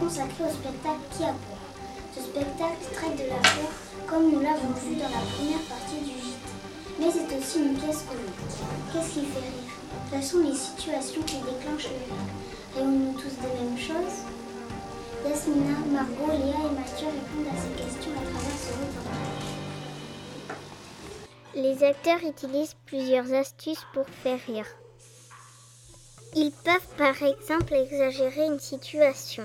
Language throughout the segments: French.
consacré au spectacle Qui a peur. Ce spectacle traite de la peur comme nous l'avons vu dans la première partie du gîte. Mais c'est aussi une pièce comique. Qu'est-ce qui fait rire? Quelles sont les situations qui déclenchent le rire? Rayons-nous tous des mêmes choses? Yasmina, Margot, Léa et Mathieu répondent à ces questions à travers ce reportage. Les acteurs utilisent plusieurs astuces pour faire rire. Ils peuvent par exemple exagérer une situation.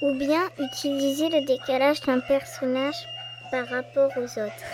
Ou bien utiliser le décalage d'un personnage par rapport aux autres.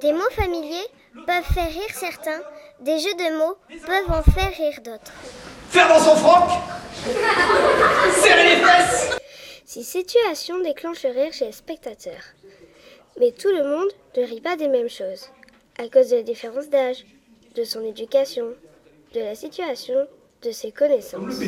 Des mots familiers peuvent faire rire certains, des jeux de mots peuvent en faire rire d'autres. Faire dans son froc Serrer les fesses Ces situations déclenchent le rire chez le spectateur. Mais tout le monde ne rit pas des mêmes choses, à cause de la différence d'âge, de son éducation, de la situation, de ses connaissances.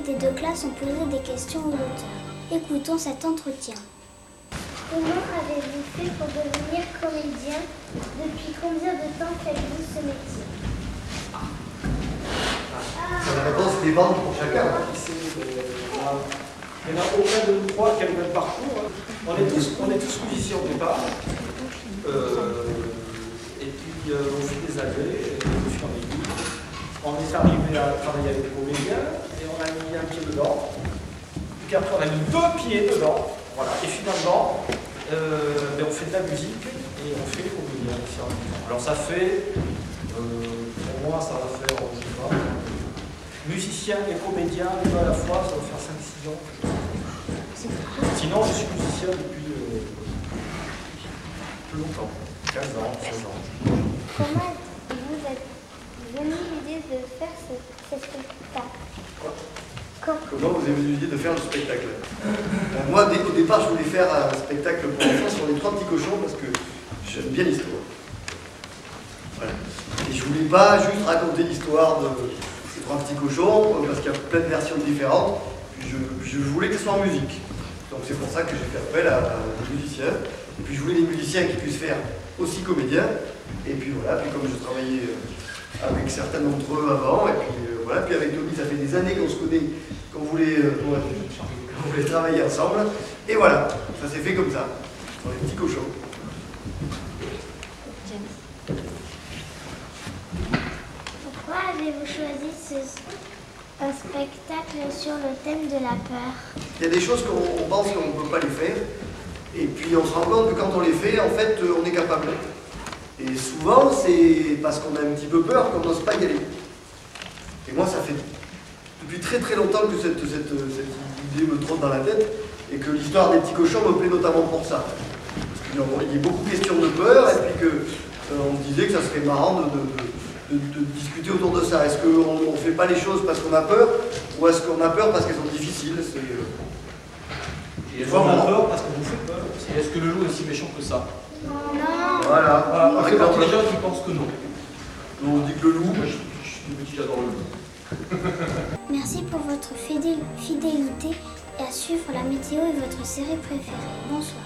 Élèves des deux classes ont posé des questions au auteur. Écoutons cet entretien. Comment avez-vous fait pour devenir comédien? Depuis combien de temps faites-vous ce métier? La réponse dépend pour chacun. Il n'y en a aucun de nous trois qui a le même parcours. hein. On est tous, on est tous musiciens au départ. Euh, et puis euh, au fil des années, on est arrivé à travailler avec des comédiens on a mis un pied dedans. Puis après on a mis deux pieds dedans. Voilà. Et finalement, euh, ben, on fait de la musique et on fait les comédiens ici en même temps. Alors ça fait, euh, pour moi ça va faire, je sais pas, musicien et comédien deux à la fois, ça va faire 5-6 ans. Sinon, je suis musicien depuis euh, plus longtemps, 15 ans, 16 ans. Comment vous êtes venu l'idée de faire ce, ce spectacle? Comment vous avez eu l'idée de faire le spectacle Euh, Moi, dès- au départ, je voulais faire un spectacle pour enfants sur les trois petits cochons parce que j'aime bien l'histoire. Et je voulais pas juste raconter l'histoire de ces trois petits cochons parce qu'il y a plein de versions différentes. Je, je voulais que ce soit en musique. Donc c'est pour ça que j'ai fait appel à, à des musiciens. Et puis je voulais des musiciens qui puissent faire aussi comédiens. Et puis voilà, puis comme je travaillais euh, avec certains d'entre eux avant, et puis euh, voilà, puis avec Tommy, ça fait des années qu'on se connaît, qu'on voulait, euh, qu'on voulait travailler ensemble. Et voilà, ça s'est fait comme ça, sur les petits cochons. Pourquoi avez-vous choisi ce- un spectacle sur le thème de la peur? Il y a des choses qu'on on pense qu'on ne peut pas les faire, et puis on se rend compte que quand on les fait, en fait, euh, on est capable. Et souvent, c'est parce qu'on a un petit peu peur qu'on n'ose pas y aller. Et moi, ça fait depuis très très longtemps que cette, cette, cette idée me trotte dans la tête, et que l'histoire des petits cochons me plaît notamment pour ça. Parce qu'il y a- il y a beaucoup de questions de peur, et puis que euh, on se disait que ça serait marrant de, de- de- de discuter autour de ça. Est-ce qu'on ne fait pas les choses parce qu'on a peur, ou est-ce qu'on a peur parce qu'elles sont difficiles? C'est, euh, Et est-ce qu'on a peur parce qu'on vous fait peur? Et est-ce que le loup est si méchant que ça? Voilà, Par Par exemple, les gens qui pensent que non. on dit que le loup, Moi, je, je suis petit, j'adore le loup. Merci pour votre fidél- fidélité et à suivre la météo et votre série préférée. Bonsoir.